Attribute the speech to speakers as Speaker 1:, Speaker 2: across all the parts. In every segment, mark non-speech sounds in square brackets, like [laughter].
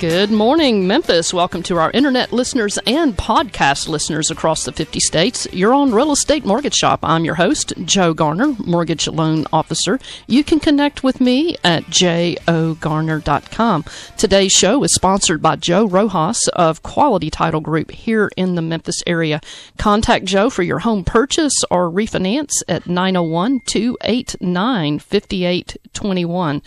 Speaker 1: Good morning, Memphis. Welcome to our internet listeners and podcast listeners across the 50 states. You're on Real Estate Mortgage Shop. I'm your host, Joe Garner, Mortgage Loan Officer. You can connect with me at jogarner.com. Today's show is sponsored by Joe Rojas of Quality Title Group here in the Memphis area. Contact Joe for your home purchase or refinance at 901 289 5821.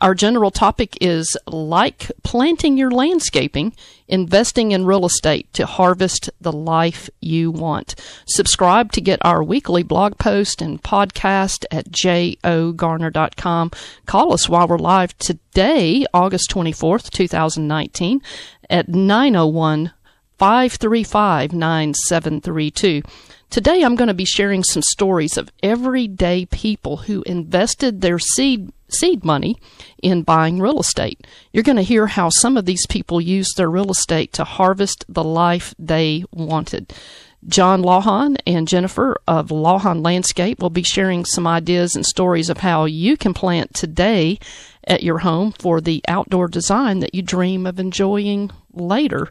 Speaker 1: Our general topic is like planting your landscaping, investing in real estate to harvest the life you want. Subscribe to get our weekly blog post and podcast at jogarner.com. Call us while we're live today, August 24th, 2019 at 901 535 9732. Today I'm going to be sharing some stories of everyday people who invested their seed seed money in buying real estate. You're going to hear how some of these people used their real estate to harvest the life they wanted. John Lawhon and Jennifer of Lawhon Landscape will be sharing some ideas and stories of how you can plant today at your home for the outdoor design that you dream of enjoying later.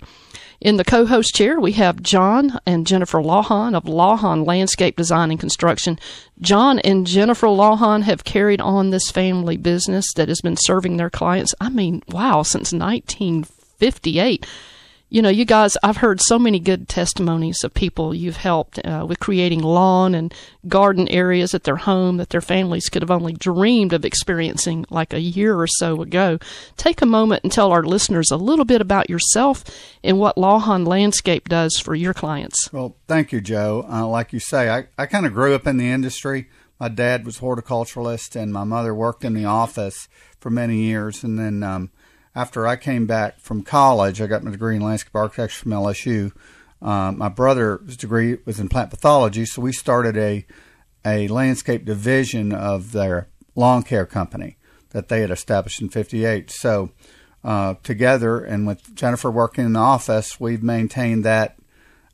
Speaker 1: In the co host chair, we have John and Jennifer Lawhon of Lawhon Landscape Design and Construction. John and Jennifer Lawhon have carried on this family business that has been serving their clients, I mean, wow, since 1958 you know, you guys, I've heard so many good testimonies of people you've helped uh, with creating lawn and garden areas at their home that their families could have only dreamed of experiencing like a year or so ago. Take a moment and tell our listeners a little bit about yourself and what Lawhon Landscape does for your clients.
Speaker 2: Well, thank you, Joe. Uh, like you say, I, I kind of grew up in the industry. My dad was horticulturalist, and my mother worked in the office for many years, and then um, after I came back from college, I got my degree in landscape architecture from LSU. Um, my brother's degree was in plant pathology, so we started a a landscape division of their lawn care company that they had established in '58. So uh, together, and with Jennifer working in the office, we've maintained that.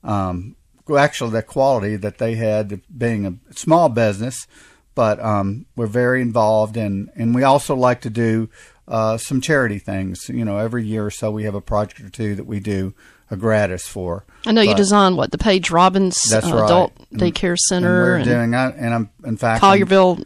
Speaker 2: Um, actually, the quality that they had, being a small business, but um, we're very involved, and and we also like to do uh, some charity things. You know, every year or so we have a project or two that we do a gratis for.
Speaker 1: I know but you design what the Page Robbins uh, right. Adult Daycare Center.
Speaker 2: And we're and doing, I, and I'm in fact
Speaker 1: Collierville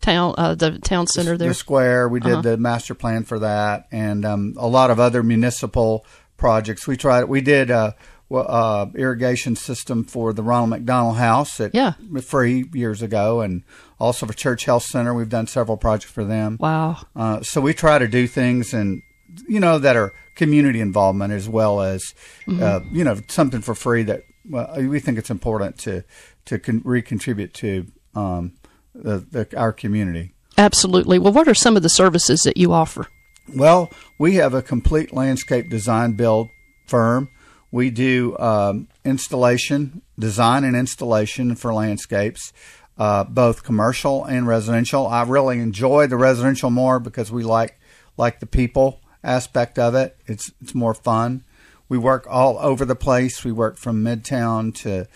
Speaker 1: town, uh, the town center there,
Speaker 2: the square. We did uh-huh. the master plan for that, and um, a lot of other municipal projects. We tried. We did. Uh, uh, irrigation system for the Ronald McDonald House at
Speaker 1: yeah.
Speaker 2: free years ago, and also for Church Health Center. We've done several projects for them.
Speaker 1: Wow!
Speaker 2: Uh, so we try to do things and you know that are community involvement as well as mm-hmm. uh, you know something for free that well, we think it's important to to con- recontribute to um, the, the, our community.
Speaker 1: Absolutely. Well, what are some of the services that you offer?
Speaker 2: Well, we have a complete landscape design build firm we do um, installation, design and installation for landscapes, uh, both commercial and residential. I really enjoy the residential more because we like like the people aspect of it. It's it's more fun. We work all over the place. We work from midtown to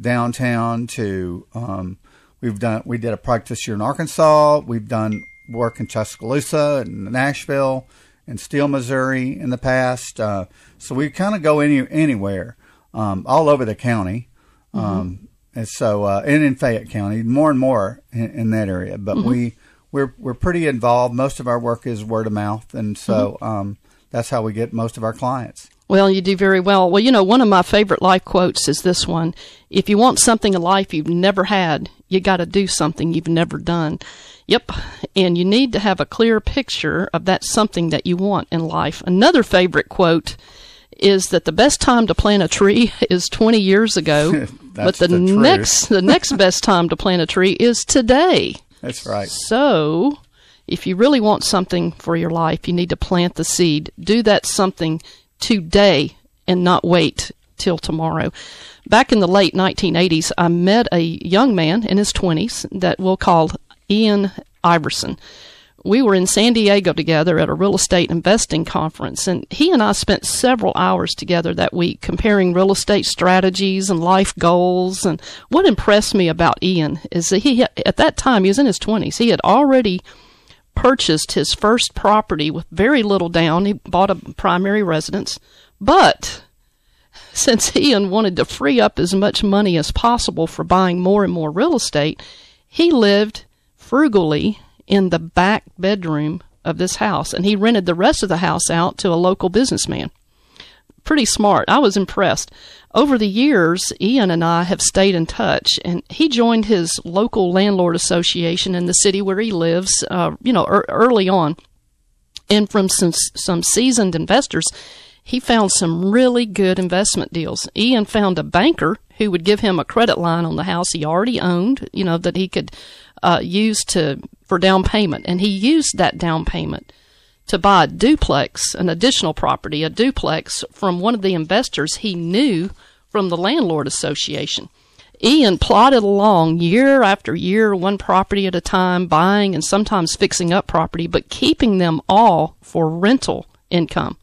Speaker 2: downtown to um, we've done we did a this year in Arkansas. We've done work in Tuscaloosa and Nashville and Steele, Missouri in the past. Uh, so we kind of go any anywhere, um, all over the county. Mm-hmm. Um, and so, uh, and in Fayette County, more and more in, in that area. But mm-hmm. we we're we're pretty involved. Most of our work is word of mouth, and so mm-hmm. um, that's how we get most of our clients.
Speaker 1: Well, you do very well. Well, you know, one of my favorite life quotes is this one If you want something in life you've never had, you got to do something you've never done. Yep. And you need to have a clear picture of that something that you want in life. Another favorite quote is that the best time to plant a tree [laughs] is 20 years ago, [laughs] but the, the next the next best time to plant a tree is today.
Speaker 2: That's right.
Speaker 1: So, if you really want something for your life, you need to plant the seed. Do that something today and not wait till tomorrow. Back in the late 1980s, I met a young man in his 20s that we'll call Ian Iverson. We were in San Diego together at a real estate investing conference, and he and I spent several hours together that week comparing real estate strategies and life goals. And what impressed me about Ian is that he, at that time, he was in his 20s. He had already purchased his first property with very little down. He bought a primary residence, but [laughs] since Ian wanted to free up as much money as possible for buying more and more real estate, he lived frugally in the back bedroom of this house and he rented the rest of the house out to a local businessman. Pretty smart. I was impressed. Over the years, Ian and I have stayed in touch, and he joined his local landlord association in the city where he lives, uh, you know, er- early on. And from some, some seasoned investors, he found some really good investment deals. Ian found a banker who would give him a credit line on the house he already owned, you know, that he could uh, use to for down payment, and he used that down payment to buy a duplex, an additional property, a duplex from one of the investors he knew from the landlord association. Ian plodded along year after year, one property at a time, buying and sometimes fixing up property, but keeping them all for rental income.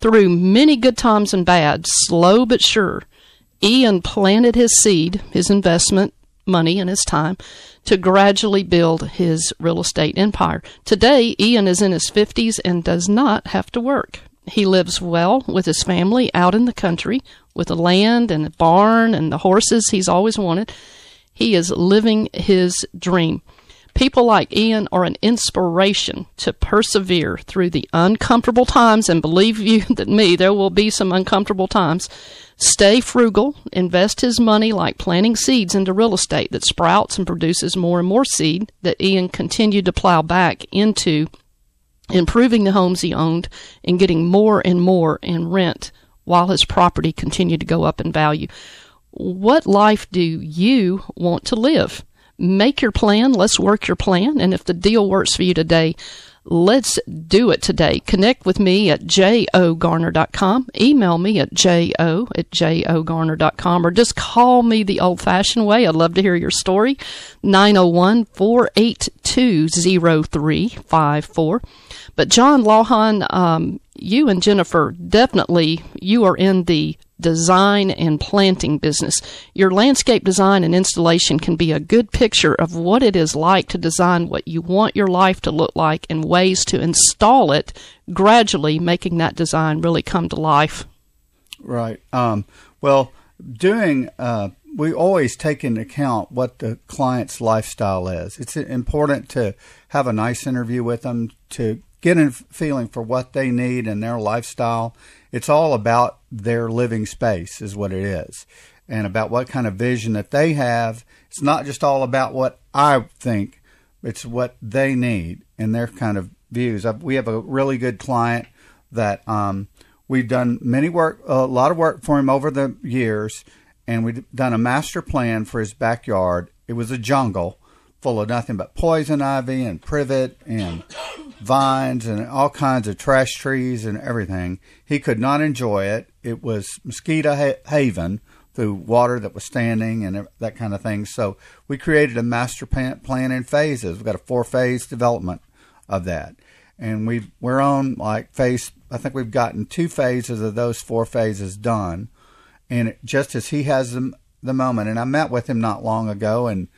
Speaker 1: Through many good times and bad, slow but sure, Ian planted his seed, his investment money and his time, to gradually build his real estate empire. Today, Ian is in his 50s and does not have to work. He lives well with his family out in the country with the land and the barn and the horses he's always wanted. He is living his dream. People like Ian are an inspiration to persevere through the uncomfortable times, and believe you [laughs] that me, there will be some uncomfortable times. Stay frugal, invest his money like planting seeds into real estate that sprouts and produces more and more seed that Ian continued to plow back into improving the homes he owned and getting more and more in rent while his property continued to go up in value. What life do you want to live? Make your plan. Let's work your plan. And if the deal works for you today, let's do it today. Connect with me at jogarner.com. Email me at jo at jogarner.com or just call me the old fashioned way. I'd love to hear your story. 901 482 0354. But John Lawhon, um, you and Jennifer definitely, you are in the design and planting business. Your landscape design and installation can be a good picture of what it is like to design what you want your life to look like and ways to install it, gradually making that design really come to life.
Speaker 2: Right. Um, well, doing, uh, we always take into account what the client's lifestyle is. It's important to have a nice interview with them to get a feeling for what they need and their lifestyle it's all about their living space, is what it is, and about what kind of vision that they have. It's not just all about what I think, it's what they need and their kind of views. We have a really good client that um, we've done many work, a lot of work for him over the years, and we've done a master plan for his backyard. It was a jungle full of nothing but poison ivy and privet and vines and all kinds of trash trees and everything. He could not enjoy it. It was mosquito ha- haven through water that was standing and that kind of thing. So we created a master plan, plan in phases. We've got a four phase development of that. And we we're on like phase, I think we've gotten two phases of those four phases done. And just as he has the, the moment, and I met with him not long ago and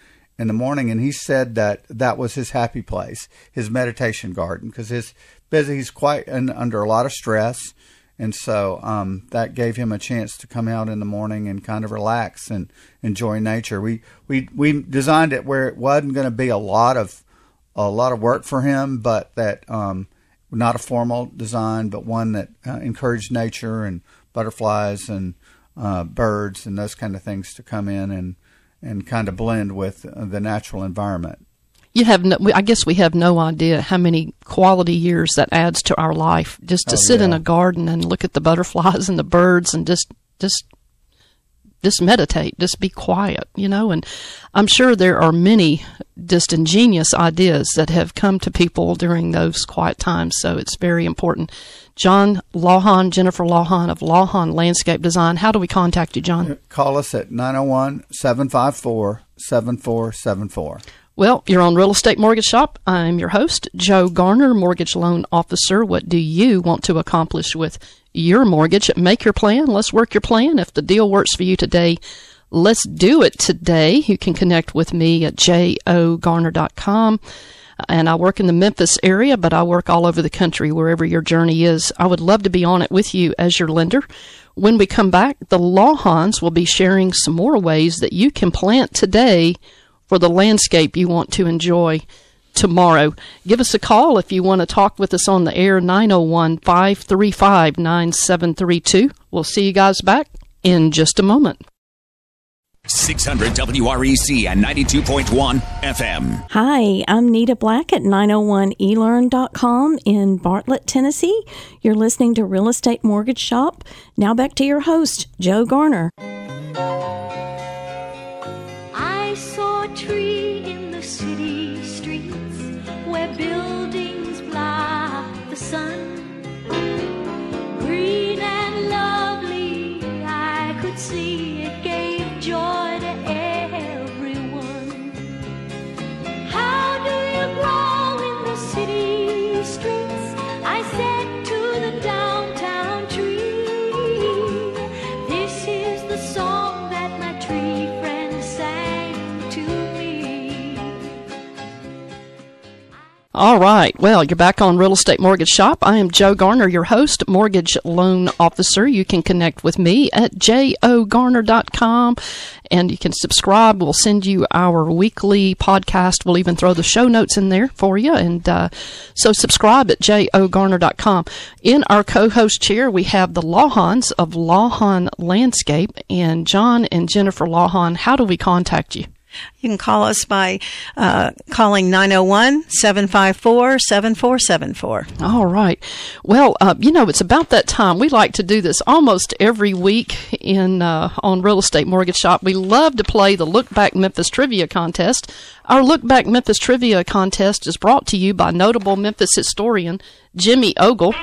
Speaker 2: in the morning, and he said that that was his happy place, his meditation garden, because his busy. He's quite in, under a lot of stress, and so um, that gave him a chance to come out in the morning and kind of relax and enjoy nature. We we we designed it where it wasn't going to be a lot of a lot of work for him, but that um, not a formal design, but one that uh, encouraged nature and butterflies and uh, birds and those kind of things to come in and and kind of blend with the natural environment.
Speaker 1: You have no, I guess we have no idea how many quality years that adds to our life just to oh, sit yeah. in a garden and look at the butterflies and the birds and just just just meditate, just be quiet, you know. And I'm sure there are many just ingenious ideas that have come to people during those quiet times. So it's very important. John Lawhon, Jennifer Lawhon of Lawhon Landscape Design. How do we contact you, John?
Speaker 2: Call us at 901 754 7474.
Speaker 1: Well, you're on Real Estate Mortgage Shop. I'm your host, Joe Garner, Mortgage Loan Officer. What do you want to accomplish with your mortgage? Make your plan. Let's work your plan. If the deal works for you today, let's do it today. You can connect with me at jogarner.com. And I work in the Memphis area, but I work all over the country, wherever your journey is. I would love to be on it with you as your lender. When we come back, the Lawhons will be sharing some more ways that you can plant today for the landscape you want to enjoy tomorrow. Give us a call if you want to talk with us on the air 901 535 9732. We'll see you guys back in just a moment.
Speaker 3: 600 WREC and 92.1 FM.
Speaker 4: Hi, I'm Nita Black at 901elearn.com in Bartlett, Tennessee. You're listening to Real Estate Mortgage Shop. Now back to your host, Joe Garner.
Speaker 1: All right. Well, you're back on Real Estate Mortgage Shop. I am Joe Garner, your host, mortgage loan officer. You can connect with me at jogarner.com and you can subscribe. We'll send you our weekly podcast. We'll even throw the show notes in there for you. And uh, so subscribe at jogarner.com. In our co-host chair, we have the Lawhons of Lawhon Landscape and John and Jennifer Lawhon. How do we contact you?
Speaker 5: You can call us by uh, calling 901 754 7474.
Speaker 1: All right. Well, uh, you know, it's about that time. We like to do this almost every week in uh, on Real Estate Mortgage Shop. We love to play the Look Back Memphis Trivia Contest. Our Look Back Memphis Trivia Contest is brought to you by notable Memphis historian Jimmy Ogle.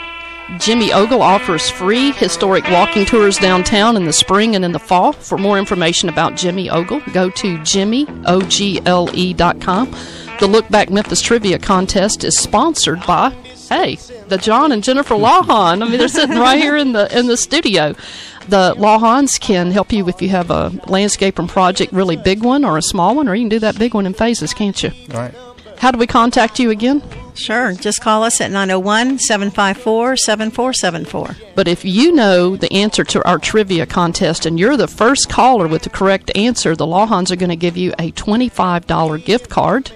Speaker 1: Jimmy Ogle offers free historic walking tours downtown in the spring and in the fall. For more information about Jimmy Ogle, go to jimmyogle.com. The Look Back Memphis Trivia Contest is sponsored by, hey, the John and Jennifer Lawhon. I mean, they're sitting right here in the in the studio. The Lawhons can help you if you have a landscape and project, really big one or a small one, or you can do that big one in phases, can't you?
Speaker 2: All right.
Speaker 1: How do we contact you again?
Speaker 5: Sure. Just call us at 901 754 7474.
Speaker 1: But if you know the answer to our trivia contest and you're the first caller with the correct answer, the Lawhons are going to give you a $25 gift card.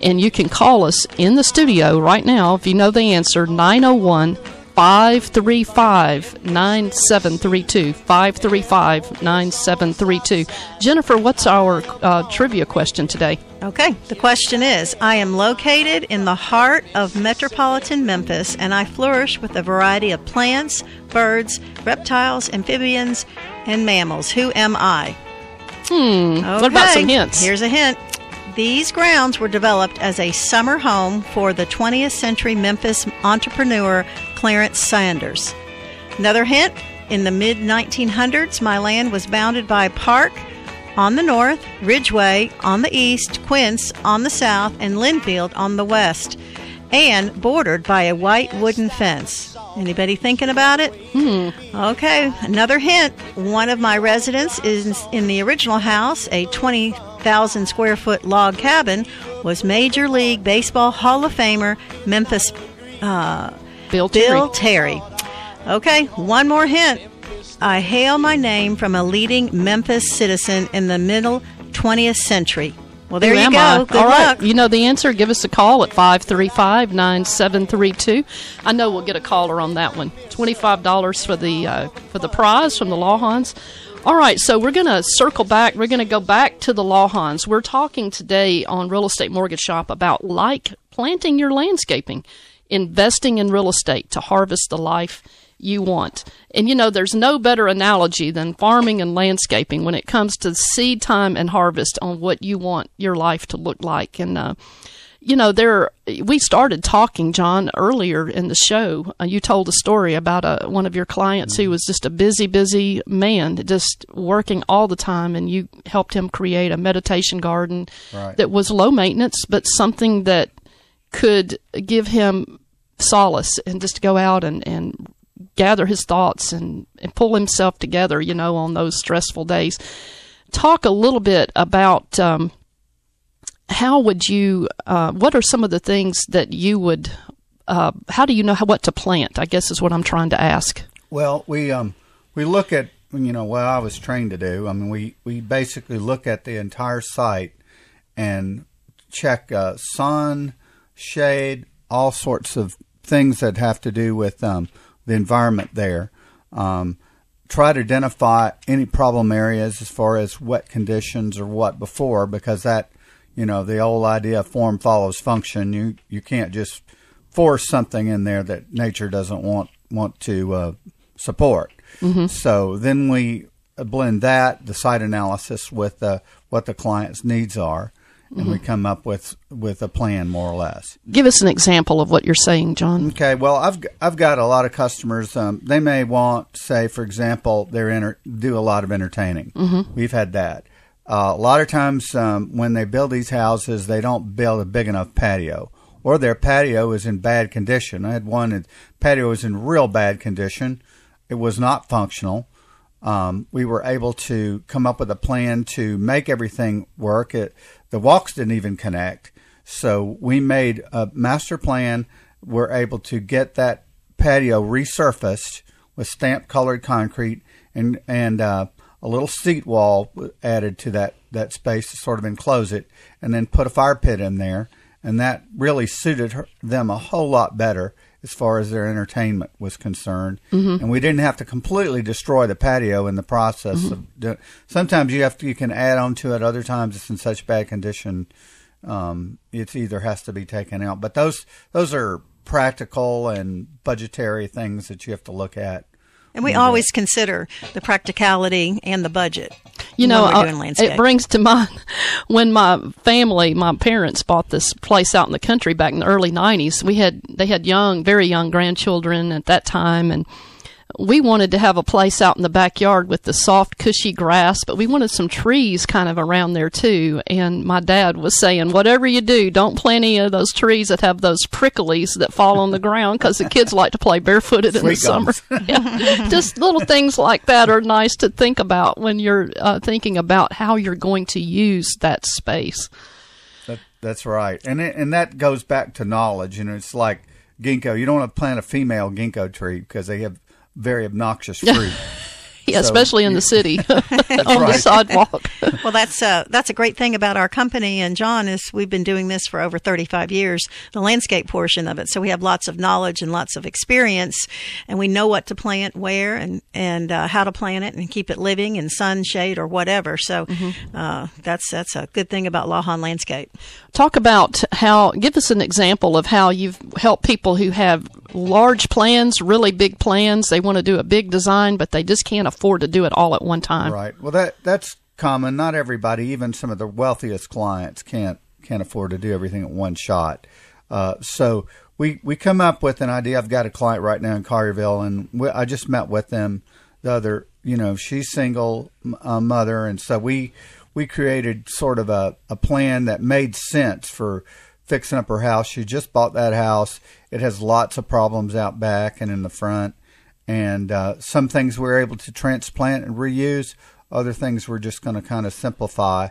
Speaker 1: And you can call us in the studio right now if you know the answer 901 535 9732. 535 9732. Jennifer, what's our uh, trivia question today?
Speaker 5: Okay, the question is I am located in the heart of metropolitan Memphis and I flourish with a variety of plants, birds, reptiles, amphibians, and mammals. Who am I?
Speaker 1: Hmm. Okay. What about some hints?
Speaker 5: Here's a hint. These grounds were developed as a summer home for the 20th century Memphis entrepreneur Clarence Sanders. Another hint in the mid 1900s, my land was bounded by a Park on the north, Ridgeway on the east, Quince on the south, and Linfield on the west, and bordered by a white wooden fence. Anybody thinking about it?
Speaker 1: Hmm.
Speaker 5: Okay, another hint. One of my residents is in the original house, a 20,000 square foot log cabin, was Major League Baseball Hall of Famer Memphis uh,
Speaker 1: Bill Terry.
Speaker 5: Bill Terry. Okay, one more hint. I hail my name from a leading Memphis citizen in the middle 20th century. Well, there
Speaker 1: Who
Speaker 5: you go.
Speaker 1: I?
Speaker 5: Good
Speaker 1: All right.
Speaker 5: luck.
Speaker 1: You know the answer. Give us a call at 535 9732. I know we'll get a caller on that one. $25 for the, uh, for the prize from the Lawhons. All right, so we're going to circle back. We're going to go back to the Lawhons. We're talking today on Real Estate Mortgage Shop about like planting your landscaping, investing in real estate to harvest the life you want. And you know, there's no better analogy than farming and landscaping when it comes to seed time and harvest on what you want your life to look like. And, uh, you know, there we started talking, John, earlier in the show. Uh, you told a story about a, one of your clients who was just a busy, busy man, just working all the time, and you helped him create a meditation garden
Speaker 2: Right.
Speaker 1: that was low maintenance, but something that could give him solace and just go out and, and gather his thoughts and, and pull himself together, you know, on those stressful days. Talk a little bit about um, how would you, uh, what are some of the things that you would, uh, how do you know how, what to plant? I guess is what I'm trying to ask.
Speaker 2: Well, we um we look at you know what I was trained to do. I mean, we we basically look at the entire site and check uh, sun, shade, all sorts of things that have to do with um, the environment there. Um, try to identify any problem areas as far as wet conditions or what before, because that you know the old idea of form follows function. You you can't just force something in there that nature doesn't want want to uh, support. So then we blend that the site analysis with uh, what the client's needs are, and we come up with with a plan more or less.
Speaker 1: Give us an example of what you're saying, John.
Speaker 2: Okay, well, I've I've got a lot of customers. Um, they may want, say, for example, they're enter- do a lot of entertaining. Mm-hmm. We've had that. Uh, a lot of times um, when they build these houses, they don't build a big enough patio, or their patio is in bad condition. I had one that patio was in real bad condition. It was not functional. Um, we were able to come up with a plan to make everything work. It, the walks didn't even connect. So we made a master plan. We're able to get that patio resurfaced with stamp colored concrete and and uh, a little seat wall added to that that space to sort of enclose it, and then put a fire pit in there, and that really suited her, them a whole lot better as far as their entertainment was concerned. And we didn't have to completely destroy the patio in the process of. Do- Sometimes you have to, you can add on to it. Other times it's in such bad condition, um, it either has to be taken out. But those those are practical and budgetary things that you have to look at.
Speaker 5: And we always consider the practicality and the budget.
Speaker 1: You know,
Speaker 5: when we're
Speaker 1: uh,
Speaker 5: doing landscape.
Speaker 1: it brings to mind [laughs] when my family, my parents bought this place out in the country back in the early '90s. We had they had young, very young grandchildren at that time, and we wanted to have a place out in the backyard with the soft, cushy grass, but we wanted some trees kind of around there too. And my dad was saying, whatever you do, don't plant any of those trees that have those pricklies that fall on the ground because the kids like to play barefooted in the summer. [laughs] Yeah. Just little things like that are nice to think about when you're uh, thinking about how you're going to use that space.
Speaker 2: That, that's right, and it, and that goes back to knowledge. You know, it's like ginkgo. You don't want to plant a female ginkgo tree because they have very obnoxious [laughs] fruit.
Speaker 1: Yeah,
Speaker 2: So
Speaker 1: especially in
Speaker 2: you-
Speaker 1: the city [laughs] [laughs] on the sidewalk.
Speaker 5: Well, that's uh, that's a great thing about our company and John is we've been doing this for over 35 years, the landscape portion of it. So we have lots of knowledge and lots of experience, and we know what to plant where and and uh, how to plant it and keep it living in sun, shade, or whatever. So uh, that's that's a good thing about Lawhon Landscape.
Speaker 1: Talk about how, give us an example of how you've helped people who have large plans, really big plans. They want to do a big design, but they just can't afford to do it all at one time.
Speaker 2: Right. Well, that that's common. Not everybody, even some of the wealthiest clients, can't can't afford to do everything at one shot. Uh, so we we come up with an idea. I've got a client right now in Collierville, and we, I just met with them the other. You know, she's single uh, mother, and so we we created sort of a, a plan that made sense for fixing up her house. She just bought that house. It has lots of problems out back and in the front and uh, some things we're able to transplant and reuse. Other things we're just going to kind of simplify,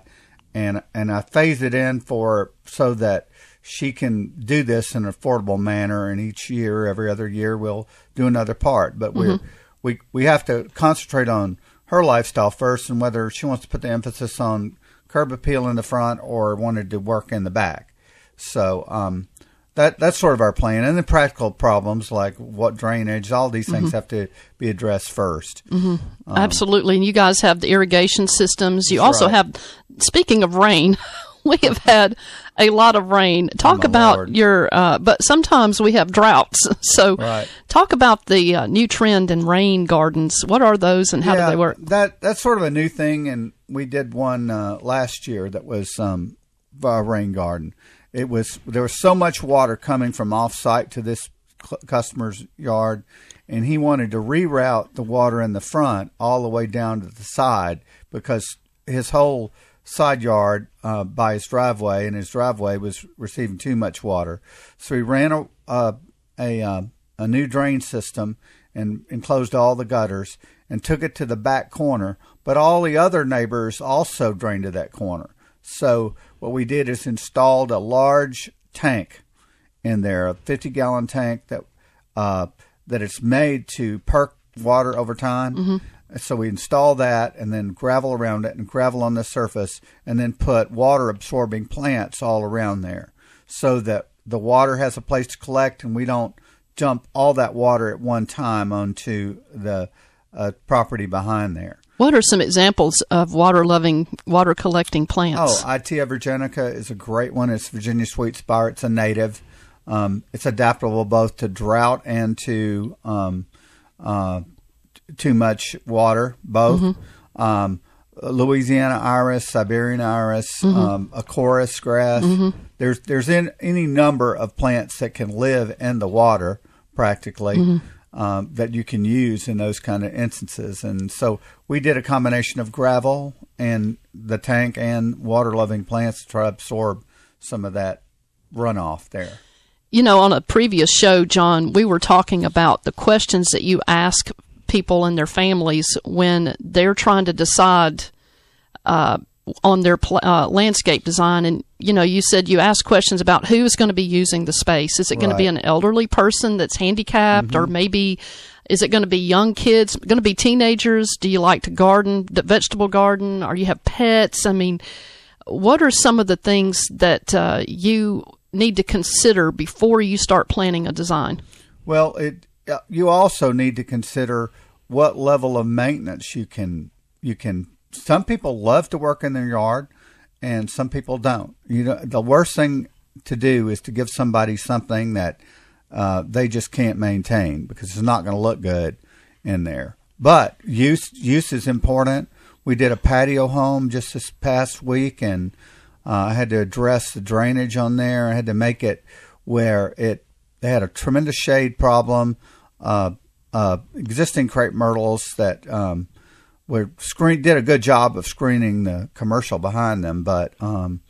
Speaker 2: and and I phase it in for so that she can do this in an affordable manner. And each year, every other year, we'll do another part. But we're we we have to concentrate on her lifestyle first, and whether she wants to put the emphasis on curb appeal in the front or wanted to work in the back. So um, that that's sort of our plan. And the practical problems like what drainage, all these things have to be addressed 1st
Speaker 1: Absolutely. And you guys have the irrigation systems. You also
Speaker 2: right.
Speaker 1: have, speaking of rain, [laughs] we have had a lot of rain. Talk
Speaker 2: my
Speaker 1: about
Speaker 2: Lord.
Speaker 1: your, uh, but sometimes we have droughts. [laughs] So
Speaker 2: Right.
Speaker 1: talk about the uh, new trend in rain gardens. What are those and how do they work?
Speaker 2: That that's sort of a new thing, and we did one uh, last year that was um, a rain garden, it was there was so much water coming from off site to this customer's yard, and he wanted to reroute the water in the front all the way down to the side because his whole side yard uh, by his driveway and his driveway was receiving too much water. So he ran a a, a, a new drain system and enclosed all the gutters and took it to the back corner. But all the other neighbors also drained to that corner. So what we did is installed a large tank in there, a 50 gallon tank that uh, that it's made to perk water over time. Mm-hmm. So we install that and then gravel around it and gravel on the surface and then put water absorbing plants all around there so that the water has a place to collect and we don't dump all that water at one time onto the uh, property behind there.
Speaker 1: What are some examples of water loving, water collecting plants?
Speaker 2: Oh, Itea virginica is a great one. It's Virginia sweet spire. It's a native. Um, it's adaptable both to drought and to um, uh, too much water, both. Mm-hmm. Um, Louisiana iris, Siberian iris, mm-hmm. um, Acorus grass. Mm-hmm. There's there's in, any number of plants that can live in the water practically mm-hmm. Um, that you can use in those kind of instances. And so we did a combination of gravel and the tank and water loving plants to try to absorb some of that runoff there.
Speaker 1: You know, on a previous show, John, we were talking about the questions that you ask people and their families when they're trying to decide uh, on their pl- uh, landscape design. And you know, you said you asked questions about who is going to be using the space. Is it going right. to be an elderly person that's handicapped, mm-hmm. or maybe is it going to be young kids? Going to be teenagers? Do you like to garden, the vegetable garden, or you have pets? I mean, what are some of the things that uh, you need to consider before you start planning a design?
Speaker 2: Well, it you also need to consider what level of maintenance you can you can. Some people love to work in their yard, and some people don't. You know, the worst thing to do is to give somebody something that uh, they just can't maintain because it's not going to look good in there. But use use is important. We did a patio home just this past week, and uh, I had to address the drainage on there. I had to make it where it they had a tremendous shade problem uh, uh, existing crepe myrtles that um, were screen did a good job of screening the commercial behind them, but um,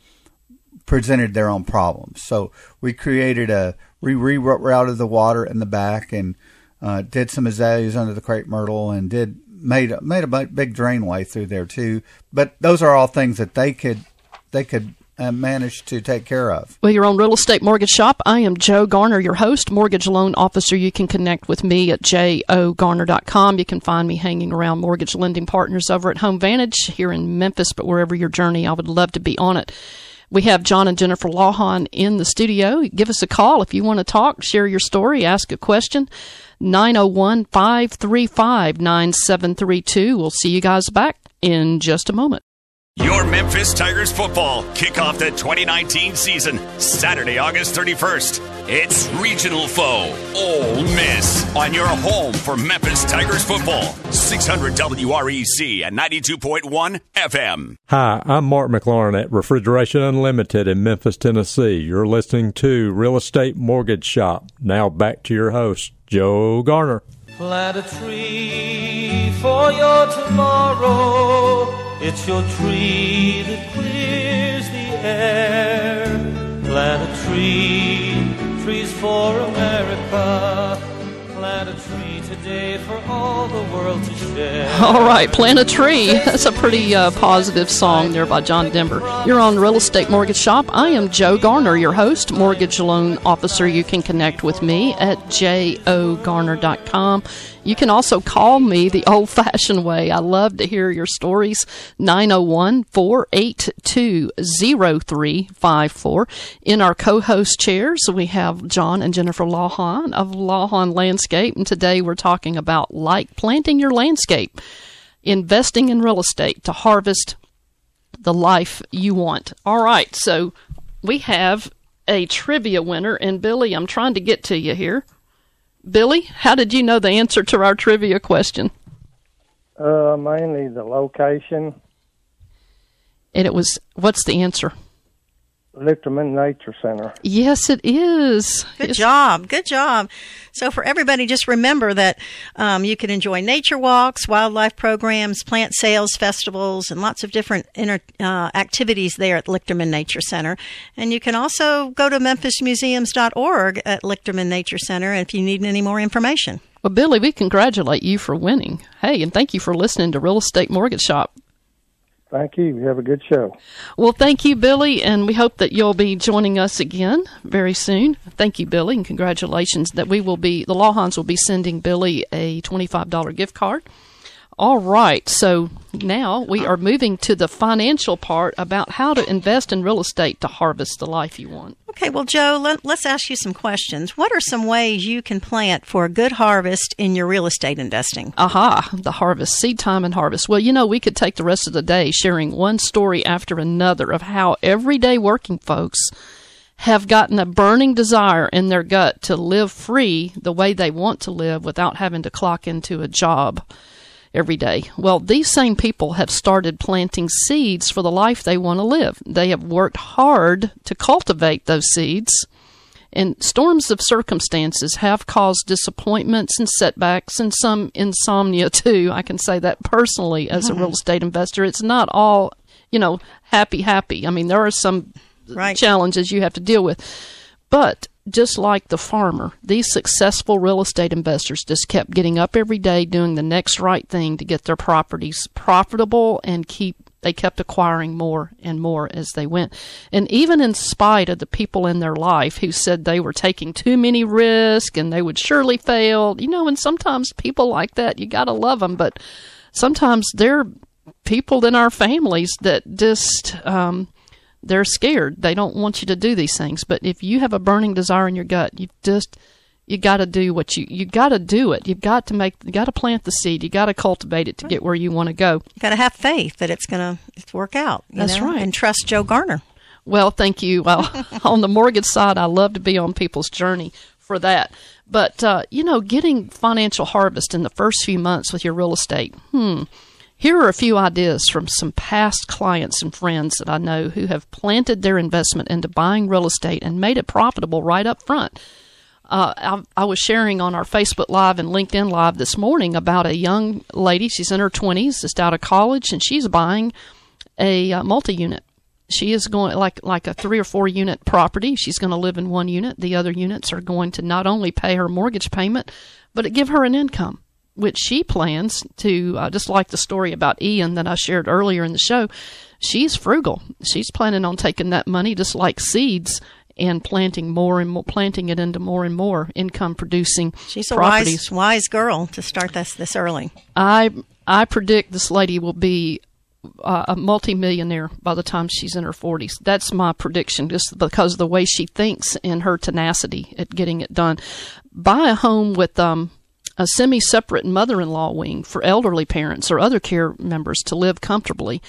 Speaker 2: presented their own problems. So we created a we rerouted the water in the back and uh, did some azaleas under the crepe myrtle and did made made a big drainway through there too. But those are all things that they could they could Uh, managed to take care of.
Speaker 1: Well, your own real estate mortgage shop. I am Joe Garner, your host, mortgage loan officer. You can connect with me at jogarner.com. You can find me hanging around mortgage lending partners over at Home Vantage here in Memphis, but wherever your journey, I would love to be on it. We have John and Jennifer Lawhon in the studio. Give us a call if you want to talk, share your story, ask a question. 901 535 9732. We'll see you guys back in just a moment.
Speaker 3: Your Memphis Tigers football kick off the 2019 season Saturday, August 31st. It's regional foe, Ole Miss, on your home for Memphis Tigers football. 600 WREC and 92.1 FM.
Speaker 6: Hi, I'm Mark McLaurin at Refrigeration Unlimited in Memphis, Tennessee. You're listening to Real Estate Mortgage Shop. Now back to your host, Joe Garner.
Speaker 7: Plant a tree for your tomorrow it's your tree that clears the air. Plant a tree, trees for America. Plant a tree today for all the world to share. [laughs]
Speaker 1: All right, plant a tree. [laughs] That's a pretty uh, positive song there by John Denver. You're on Real Estate Mortgage Shop. I am Joe Garner, your host, mortgage loan officer. You can connect with me at jogarner.com. You can also call me the old fashioned way. I love to hear your stories. 901 482 0354. In our co host chairs, we have John and Jennifer Lawhon of Lawhon Landscape. And today we're talking about like planting your landscape, investing in real estate to harvest the life you want. All right. So we have a trivia winner. And Billy, I'm trying to get to you here. Billy, how did you know the answer to our trivia question?
Speaker 8: Uh, mainly the location.
Speaker 1: And it was, what's the answer?
Speaker 8: Lichterman Nature Center.
Speaker 1: Yes, it is.
Speaker 5: Good
Speaker 1: It's-
Speaker 5: job. Good job. So, for everybody, just remember that um, you can enjoy nature walks, wildlife programs, plant sales, festivals, and lots of different inter- uh, activities there at Lichterman Nature Center. And you can also go to memphismuseums.org at Lichterman Nature Center if you need any more information.
Speaker 1: Well, Billy, we congratulate you for winning. Hey, and thank you for listening to Real Estate Mortgage Shop.
Speaker 8: Thank you. Have a good show.
Speaker 1: Well, thank you, Billy, and we hope that you'll be joining us again very soon. Thank you, Billy, and congratulations that we will be, the Lawhons will be sending Billy a $25 gift card. All right, so now we are moving to the financial part about how to invest in real estate to harvest the life you want.
Speaker 5: Okay, well, Joe, let, let's ask you some questions. What are some ways you can plant for a good harvest in your real estate investing?
Speaker 1: Aha, the harvest, seed time and harvest. Well, you know, we could take the rest of the day sharing one story after another of how everyday working folks have gotten a burning desire in their gut to live free the way they want to live without having to clock into a job every day. Well, these same people have started planting seeds for the life they want to live. They have worked hard to cultivate those seeds. And storms of circumstances have caused disappointments and setbacks and some insomnia [laughs] too. I can say that personally as a real mm-hmm. estate investor. It's not all, you know, happy, happy. I mean, there are some
Speaker 5: Right.
Speaker 1: challenges you have to deal with. But just like the farmer, these successful real estate investors just kept getting up every day doing the next right thing to get their properties profitable and keep they kept acquiring more and more as they went. And even in spite of the people in their life who said they were taking too many risks and they would surely fail, you know, and sometimes people like that, you got to love them, but sometimes they're people in our families that just um they're scared. They don't want you to do these things. But if you have a burning desire in your gut, you just you got to do what you you got to do it. You've got to make you got to plant the seed. You got to cultivate it to get where you want to go.
Speaker 5: You got to have faith that it's going to it's work out. you
Speaker 1: That's
Speaker 5: know,
Speaker 1: right.
Speaker 5: And trust Joe Garner.
Speaker 1: Well, thank you. Well, [laughs] on the mortgage side, I love to be on people's journey for that. But uh, you know, getting financial harvest in the first few months with your real estate. Hmm. Here are a few ideas from some past clients and friends that I know who have planted their investment into buying real estate and made it profitable right up front. Uh, I, I was sharing on our Facebook Live and LinkedIn Live this morning about a young lady. She's in her 20s, just out of college, and she's buying a uh, multi unit. She is going like like a three or four unit property. She's going to live in one unit. The other units are going to not only pay her mortgage payment, but give her an income, which she plans to. Uh, just like the story about Ian that I shared earlier in the show, she's frugal. She's planning on taking that money just like seeds and planting more and more, planting it into more and more income producing
Speaker 5: She's a
Speaker 1: properties.
Speaker 5: wise, wise girl to start this this early.
Speaker 1: I I predict this lady will be uh, a multimillionaire by the time she's in her 40s. That's my prediction, just because of the way she thinks and her tenacity at getting it done. Buy a home with um, a semi-separate mother-in-law wing for elderly parents or other care members to live comfortably.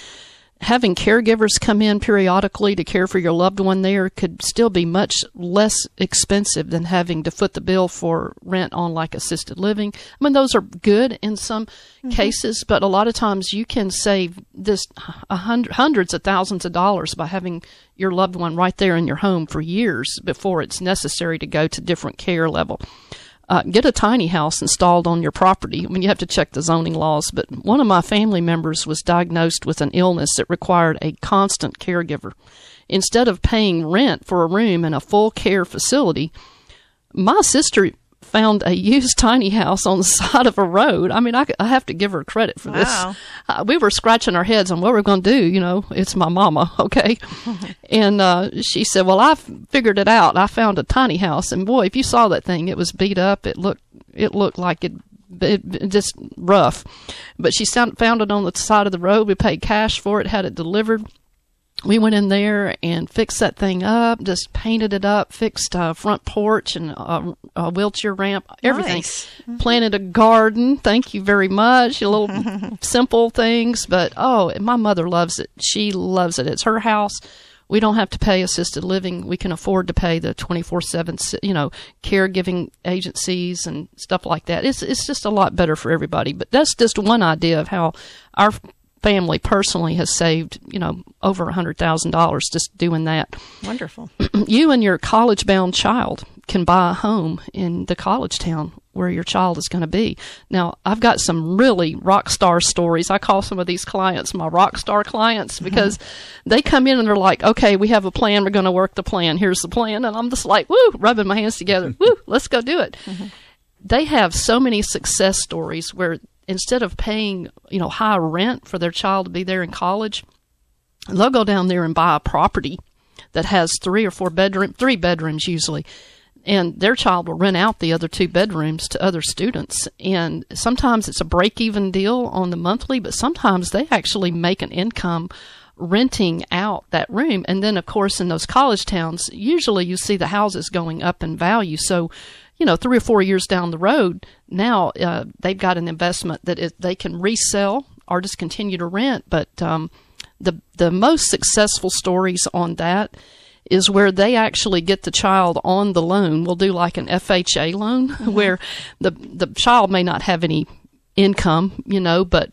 Speaker 1: Having caregivers come in periodically to care for your loved one there could still be much less expensive than having to foot the bill for rent on like assisted living. I mean, those are good in some mm-hmm. cases, but a lot of times you can save this hundred, hundreds of thousands of dollars by having your loved one right there in your home for years before it's necessary to go to different care level uh, get a tiny house installed on your property. I mean, you have to check the zoning laws, but one of my family members was diagnosed with an illness that required a constant caregiver. Instead of paying rent for a room in a full care facility, my sister found a used tiny house on the [laughs] side of a road. I mean, I, I have to give her credit for
Speaker 5: Wow.
Speaker 1: this. Uh, we were scratching our heads on what we're going to do. You know, it's my mama, [laughs] okay? [laughs] and uh, she said, "Well, I figured it out. I found a tiny house, and boy, if you saw that thing, it was beat up. It looked it looked like it." It, it just rough, but she found found it on the side of the road. We paid cash for it, had it delivered we went in there and fixed that thing up, just painted it up, fixed a front porch and a, a wheelchair ramp, everything.
Speaker 5: Nice. Mm-hmm.
Speaker 1: Planted a garden. Thank you very much. A little [laughs] simple things, but oh, my mother loves it. She loves it. It's her house. We don't have to pay assisted living. We can afford to pay the 24/7, you know, caregiving agencies and stuff like that. It's it's just a lot better for everybody. But that's just one idea of how our family personally has saved, you know, over a hundred thousand dollars just doing that.
Speaker 5: Wonderful. [clears throat]
Speaker 1: you and your college bound child can buy a home in the college town where your child is going to be. Now, I've got some really rock star stories. I call some of these clients my rock star clients [laughs] because they come in and they're like, okay, we have a plan. We're going to work the plan. Here's the plan. And I'm just like, woo, rubbing my hands together. [laughs] woo, let's go do it. Mm-hmm. They have so many success stories where instead of paying, you know, high rent for their child to be there in college, they'll go down there and buy a property that has three or four bedroom, three bedrooms usually, and their child will rent out the other two bedrooms to other students. And sometimes it's a break even deal on the monthly, but sometimes they actually make an income renting out that room. And then, of course, in those college towns, usually you see the houses going up in value. So, you know, three or four years down the road, now uh, they've got an investment that is, they can resell or just continue to rent. But um, the the most successful stories on that is where they actually get the child on the loan. We'll do like an FHA loan [laughs] where the the child may not have any income, you know, but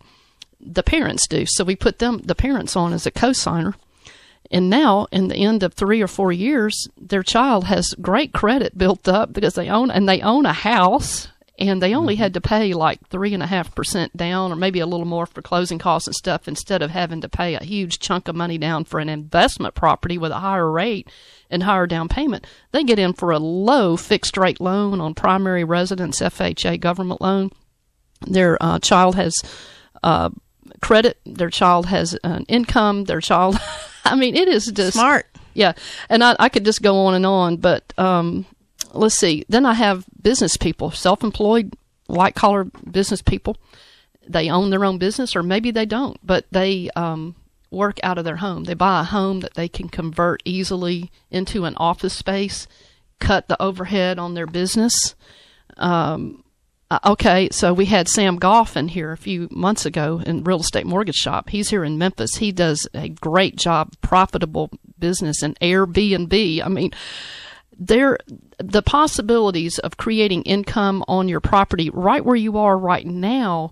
Speaker 1: the parents do. So we put them the parents on as a cosigner. And now, in the end of three or four years, their child has great credit built up because they own and they own a house, and they only had to pay like three and a half percent down, or maybe a little more for closing costs and stuff, instead of having to pay a huge chunk of money down for an investment property with a higher rate and higher down payment. They get in for a low fixed rate loan on primary residence FHA government loan. Their uh, child has uh, credit. Their child has an income. Their child. [laughs] I mean, it is just
Speaker 5: Smart.
Speaker 1: Yeah, and I, I could just go on and on, but um, let's see. Then I have business people, self-employed, white-collar business people. They own their own business, or maybe they don't, but they um, work out of their home. They buy a home that they can convert easily into an office space, cut the overhead on their business. Um, uh, okay, so we had Sam Goff in here a few months ago in Real Estate Mortgage Shop. He's here in Memphis. He does a great job, profitable business in Airbnb. I mean, there the possibilities of creating income on your property right where you are right now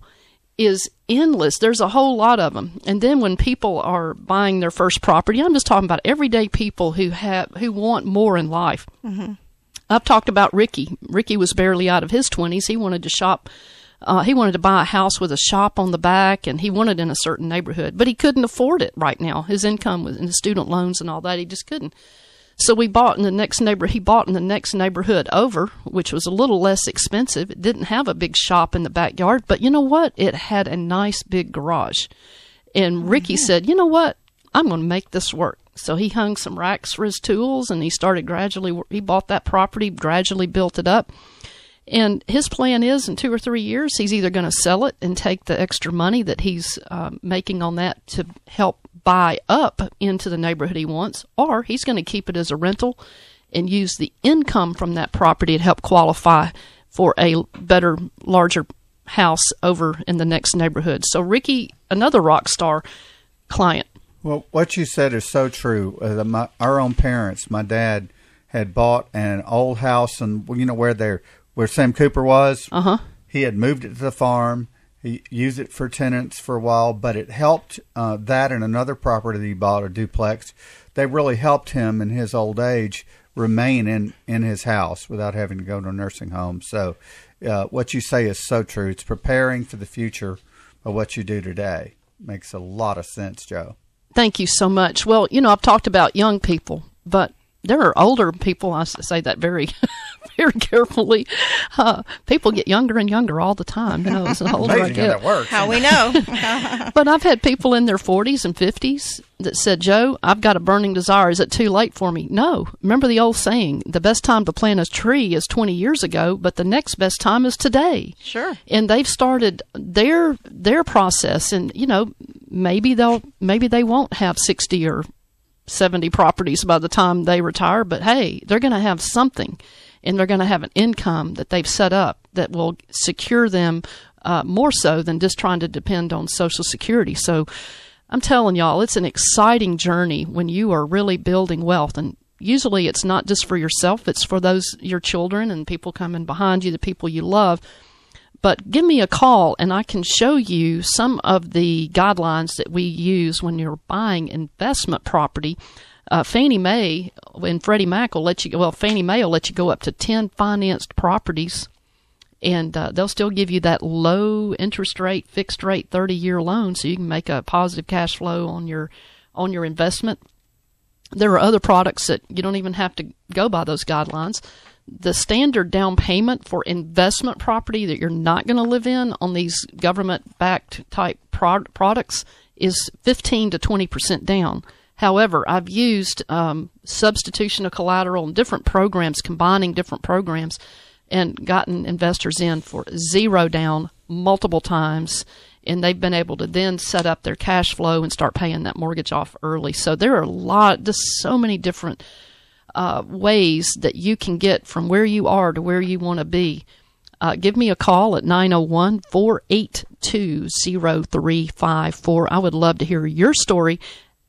Speaker 1: is endless. There's a whole lot of them. And then when people are buying their first property, I'm just talking about everyday people who have who want more in life. I've talked about Ricky. Ricky was barely out of his 20s. He wanted to shop. Uh, he wanted to buy a house with a shop on the back, and he wanted in a certain neighborhood, but he couldn't afford it right now. His income was in the student loans and all that. He just couldn't. So we bought in the next neighbor. He bought in the next neighborhood over, which was a little less expensive. It didn't have a big shop in the backyard, but you know what? It had a nice big garage. And Ricky said, "You know what? I'm going to make this work." So he hung some racks for his tools, and he started gradually. He bought that property, gradually built it up. And his plan is in two or three years, he's either going to sell it and take the extra money that he's uh, making on that to help buy up into the neighborhood he wants, or he's going to keep it as a rental and use the income from that property to help qualify for a better, larger house over in the next neighborhood. So, Ricky, another rock star client.
Speaker 2: Well, what you said is so true. Uh, the, my, our own parents, my dad had bought an old house, and you know where they where Sam Cooper was.
Speaker 1: Uh huh.
Speaker 2: He had moved it to the farm. He used it for tenants for a while, but it helped uh, that and another property that he bought, a duplex. They really helped him in his old age remain in, in his house without having to go to a nursing home. So, uh, what you say is so true. It's preparing for the future of what you do today. Makes a lot of sense, Joe.
Speaker 1: Thank you so much. Well, you know, I've talked about young people, but there are older people. I say that very, [laughs] very carefully. Uh, people get younger and younger all the time. You know, as the older I get.
Speaker 2: works.
Speaker 5: How we know. [laughs] [laughs]
Speaker 1: But I've had people in their 40s and 50s that said, Joe, I've got a burning desire. Is it too late for me? No. Remember the old saying, the best time to plant a tree is 20 years ago, but the next best time is today.
Speaker 5: Sure.
Speaker 1: And they've started their their process and you know, maybe they'll maybe they won't have 60 or 70 properties by the time they retire, but hey, they're going to have something and they're going to have an income that they've set up that will secure them uh, more so than just trying to depend on Social Security. So I'm telling y'all, it's an exciting journey when you are really building wealth. And usually it's not just for yourself, it's for those, your children and people coming behind you, the people you love. But give me a call and I can show you some of the guidelines that we use when you're buying investment property. Uh, Fannie Mae and Freddie Mac will let you. Well, Fannie Mae will let you go up to 10 financed properties and uh, they'll still give you that low interest rate, fixed rate 30 year loan so you can make a positive cash flow on your on your investment. There are other products that you don't even have to go by those guidelines. The standard down payment for investment property that you're not going to live in on these government backed type pro- products is 15 to 20% down. However, I've used um, substitution of collateral and different programs, combining different programs, and gotten investors in for zero down multiple times and they've been able to then set up their cash flow and start paying that mortgage off early. So there are a lot, just so many different uh, ways that you can get from where you are to where you want to be. Uh, give me a call at 901 482 0354. I would love to hear your story.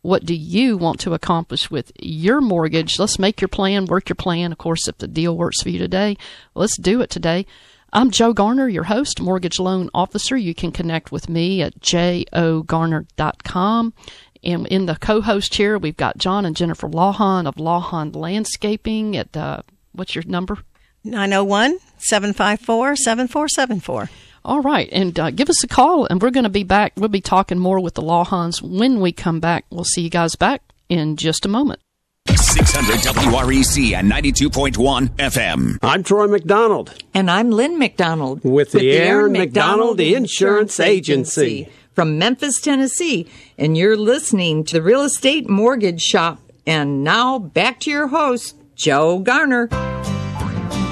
Speaker 1: What do you want to accomplish with your mortgage? Let's make your plan, work your plan. Of course, if the deal works for you today, let's do it today. I'm Joe Garner, your host, mortgage loan officer. You can connect with me at jogarner.com. And in the co-host chair, we've got John and Jennifer Lawhon of Lawhon Landscaping at, uh, what's your number?
Speaker 5: 901 754 7474.
Speaker 1: All right, and uh, give us a call, and we're going to be back. We'll be talking more with the Lawhons when we come back. We'll see you guys back in just a moment.
Speaker 3: 600 WREC and 92.1 FM.
Speaker 9: I'm Troy McDonald.
Speaker 10: And I'm Lynn McDonald.
Speaker 9: With the Aaron McDonald Insurance Agency.
Speaker 10: From Memphis, Tennessee. And you're listening to the Real Estate Mortgage Shop. And now back to your host, Joe Garner.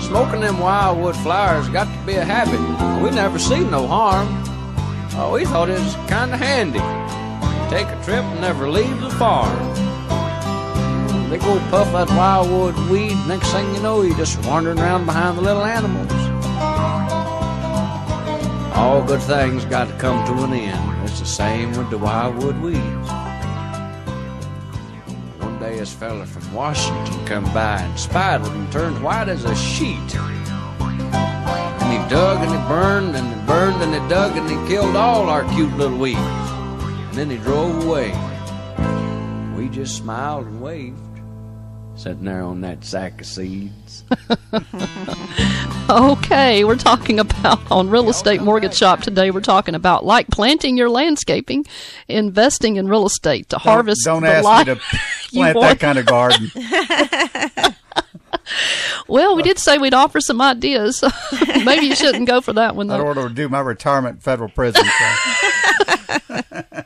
Speaker 11: Smoking them wildwood flowers got to be a habit. We never seen no harm. Oh, we thought it was kind of handy. Take a trip and never leave the farm. Big old puff that wildwood weed, next thing you know, you're just wandering around behind the little animals. All good things got to come to an end. It's the same with the wildwood weeds. One day this fella from Washington come by and spied one and turned white as a sheet. And he dug and he burned and he burned and he dug and he killed all our cute little weeds. And then he drove away. We just smiled and waved sitting there on that sack of seeds. [laughs]
Speaker 1: okay, we're talking about on Real Estate Mortgage Shop today. We're talking about like planting your landscaping, investing in real estate to
Speaker 2: Don't-
Speaker 1: harvest.
Speaker 2: Don't,
Speaker 1: the
Speaker 2: ask
Speaker 1: life
Speaker 2: me to [laughs]
Speaker 1: you [laughs]
Speaker 2: plant
Speaker 1: want.
Speaker 2: that kind of garden.
Speaker 1: Well, we did say we'd offer some ideas. Maybe you shouldn't go for that one
Speaker 2: I
Speaker 1: though.
Speaker 2: order to do my retirement federal prison. So.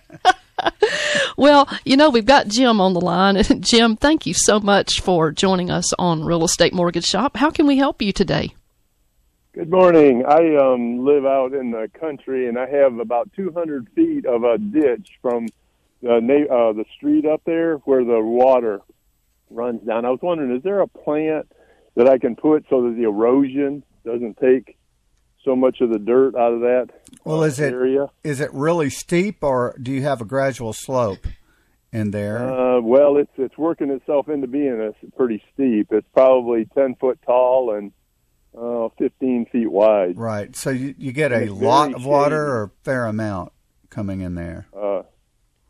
Speaker 1: Well, you know, we've got Jim on the line. [laughs] Jim, thank you so much for joining us on Real Estate Mortgage Shop. How can we help you today?
Speaker 12: Good morning. I um, live out in the country, and I have about 200 feet of a ditch from the uh, the street up there where the water runs down. I was wondering, is there a plant that I can put so that the erosion doesn't take so much of the dirt out of that
Speaker 2: Well, is it
Speaker 12: area?
Speaker 2: is it really steep, or do you have a gradual slope in there?
Speaker 12: Uh, well, it's it's working itself into being a pretty steep. It's probably 10 foot tall and uh, 15 feet wide.
Speaker 2: right. So you, you get a lot of water
Speaker 12: shady.
Speaker 2: or a fair amount coming in there.
Speaker 12: Uh,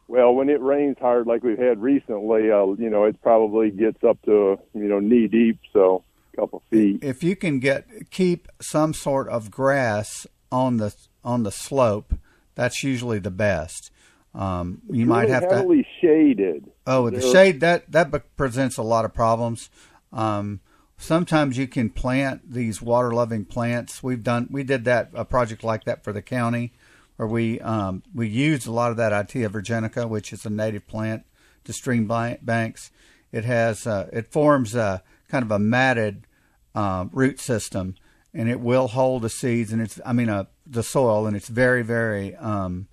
Speaker 12: well, when it rains hard like we've had recently, uh, you know, it probably gets up to you know knee deep, so couple feet.
Speaker 2: If you can get keep some sort of grass on the on the slope, that's usually the best. Um, you might
Speaker 12: really
Speaker 2: have to.
Speaker 12: heavily shaded.
Speaker 2: Oh, the shade that that presents a lot of problems. Um, sometimes you can plant these water loving plants. We've done we did that a project like that for the county, where we um, we used a lot of that Itea virginica, which is a native plant to stream banks. It has uh, it forms a kind of a matted uh, root system, and it will hold the seeds and it's I mean uh, the soil, and it's very very um,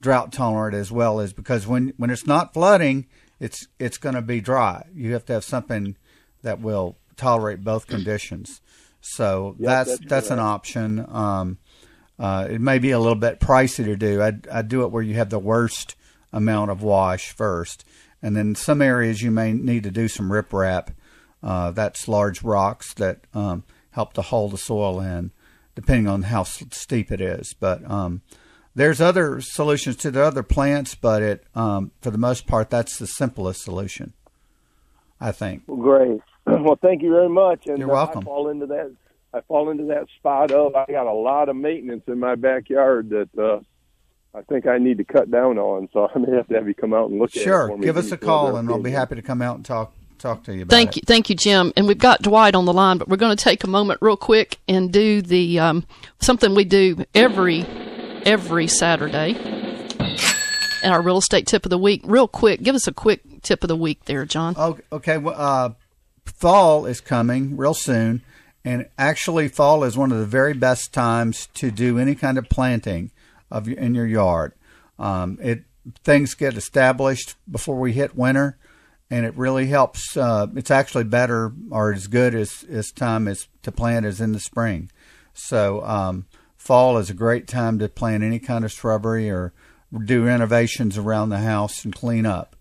Speaker 2: drought tolerant as well as because when when it's not flooding, it's it's going to be dry. You have to have something that will tolerate both conditions. So
Speaker 12: Yep,
Speaker 2: that's
Speaker 12: that's
Speaker 2: that's, an option. Um, uh, it may be a little bit pricey to do. I I do it where you have the worst amount of wash first, and then some areas you may need to do some riprap. Uh, that's large rocks that um, help to hold the soil in. depending on how steep it is. But um, there's other solutions to the other plants, but it um, for the most part that's the simplest solution. I think.
Speaker 8: Well, great. [clears throat] Well, thank you very much. And
Speaker 2: You're welcome.
Speaker 8: I fall into that. I fall into that spot of I got a lot of maintenance in my backyard that uh, I think I need to cut down on. So [laughs] I may have to have you come out and look
Speaker 2: sure.
Speaker 8: at it. Sure,
Speaker 2: give us a call, and I'll be happy to come out and talk talk to you about
Speaker 1: thank
Speaker 2: it.
Speaker 1: you thank you jim. And we've got dwight on the line but we're going to take a moment real quick and do the um, something we do every every saturday and our real estate tip of the week. Real quick give us a quick tip of the week there john.
Speaker 2: Oh, okay well, uh, fall is coming real soon and actually fall is one of the very best times to do any kind of planting of in your yard. Um, it things get established before we hit winter and it really helps. Uh, it's actually better or as good as, as time as to plant as in the spring. So um, fall is a great time to plant any kind of shrubbery or do renovations around the house and clean up.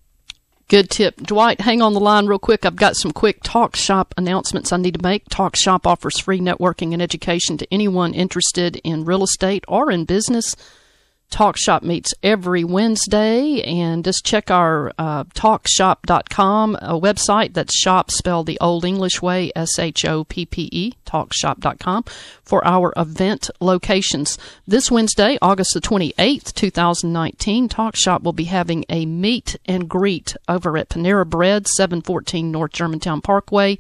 Speaker 1: Good tip. Dwight, hang on the line real quick. I've got some quick Talk Shop announcements I need to make. Talk Shop offers free networking and education to anyone interested in real estate or in business. Talk Shop meets every Wednesday, and just check our uh, talkshoppe.com a website. That's shop spelled the old English way, S H O P P E, talkshoppe.com, for our event locations. This Wednesday, August the 28th, 2019, Talk Shop will be having a meet and greet over at Panera Bread, 714 North Germantown Parkway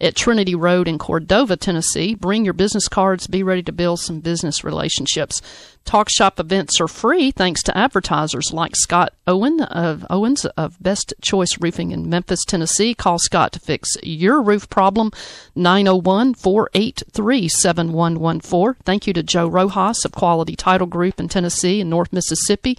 Speaker 1: at Trinity Road in Cordova, Tennessee. Bring your business cards. Be ready to build some business relationships. Talk shop events are free thanks to advertisers like Scott Owen of Owens of Best Choice Roofing in Memphis, Tennessee. Call Scott to fix your roof problem. 901-483-7114. Thank you to Joe Rojas of Quality Title Group in Tennessee and North Mississippi.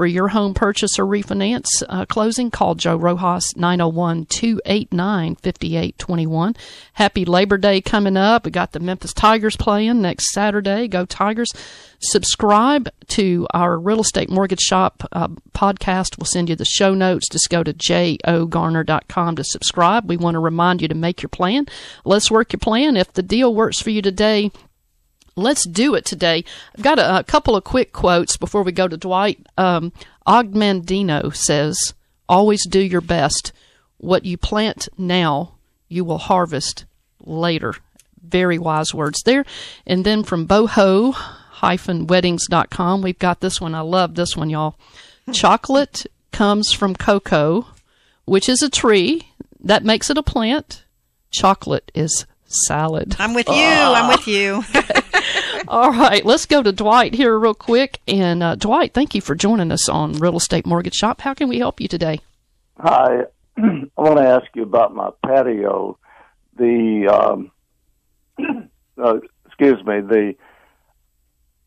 Speaker 1: For your home purchase or refinance uh, closing, call Joe Rojas 901 289 5821. Happy Labor Day coming up. We got the Memphis Tigers playing next Saturday. Go Tigers. Subscribe to our Real Estate Mortgage Shop uh, podcast. We'll send you the show notes. Just go to jogarner.com to subscribe. We want to remind you to make your plan. Let's work your plan. If the deal works for you today, Let's do it today. I've got a, a, couple of quick quotes before we go to Dwight. Um, Og Mandino says, Always do your best. What you plant now, you will harvest later. Very wise words there. And then from boho weddings.com, we've got this one. I love this one, y'all. Chocolate comes from cocoa, which is a tree. That makes it a plant. Chocolate is salad.
Speaker 5: I'm with you. I'm with you. [laughs]
Speaker 1: All right, let's go to Dwight here real quick. And uh, Dwight, thank you for joining us on Real Estate Mortgage Shop. How can we help you today?
Speaker 13: Hi, [clears throat] I want to ask you about my patio. The um, [clears throat] uh, excuse me, the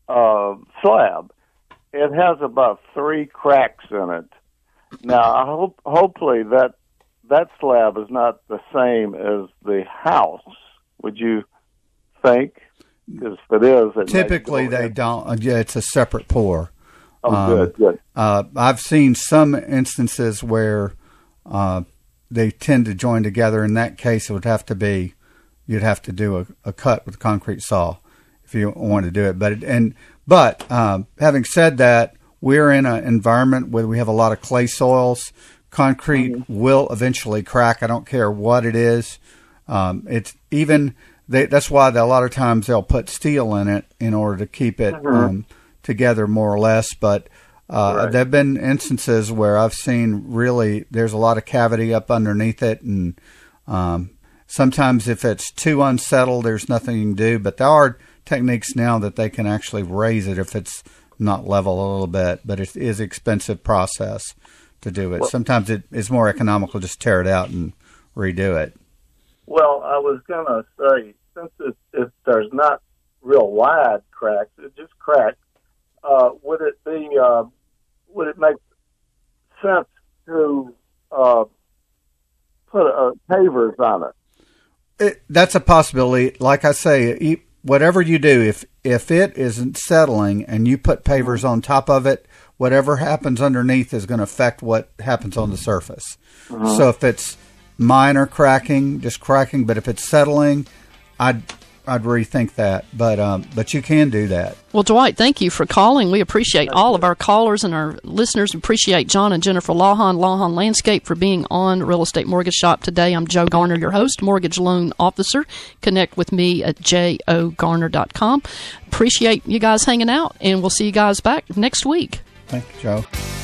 Speaker 13: uh, slab. It has about three cracks in it. Now, I hope hopefully that that slab is not the same as the house. Would you think? Because if it is, it
Speaker 2: typically they don't. Uh, yeah, it's a separate pour.
Speaker 13: Oh, um, good, good.
Speaker 2: Uh, I've seen some instances where uh, they tend to join together. In that case, it would have to be you'd have to do a, a cut with a concrete saw if you want to do it. But it, and but um, having said that, we're in an environment where we have a lot of clay soils. Concrete mm-hmm. will eventually crack. I don't care what it is. Um, it's even they, that's why they, a lot of times they'll put steel in it in order to keep it mm-hmm. um, together more or less. But uh, right. there've been instances where I've seen really there's a lot of cavity up underneath it, and um, sometimes if it's too unsettled, there's nothing you can do. But there are techniques now that they can actually raise it if it's not level a little bit, but it is expensive process to do it. Well, Sometimes it is more economical just tear it out and redo it.
Speaker 13: Well, I was going to say, since it, if there's not real wide cracks, it just cracks, uh, would it be, uh, would it make sense to uh, put uh, pavers on it?
Speaker 2: it? That's a possibility. Like I say, whatever you do, if if it isn't settling and you put pavers on top of it, whatever happens underneath is going to affect what happens on the surface. Uh-huh. So if it's minor cracking, just cracking. But if it's settling, I'd I'd rethink that. But um, but you can do that.
Speaker 1: Well, Dwight, thank you for calling. We appreciate all of our callers and our listeners. We appreciate John and Jennifer Lawhon, Lawhon Landscape, for being on Real Estate Mortgage Shop today. I'm Joe Garner, your host, mortgage loan officer. Connect with me at jogarner.com. Appreciate you guys hanging out, and we'll see you guys back next week.
Speaker 2: Thank you, Joe.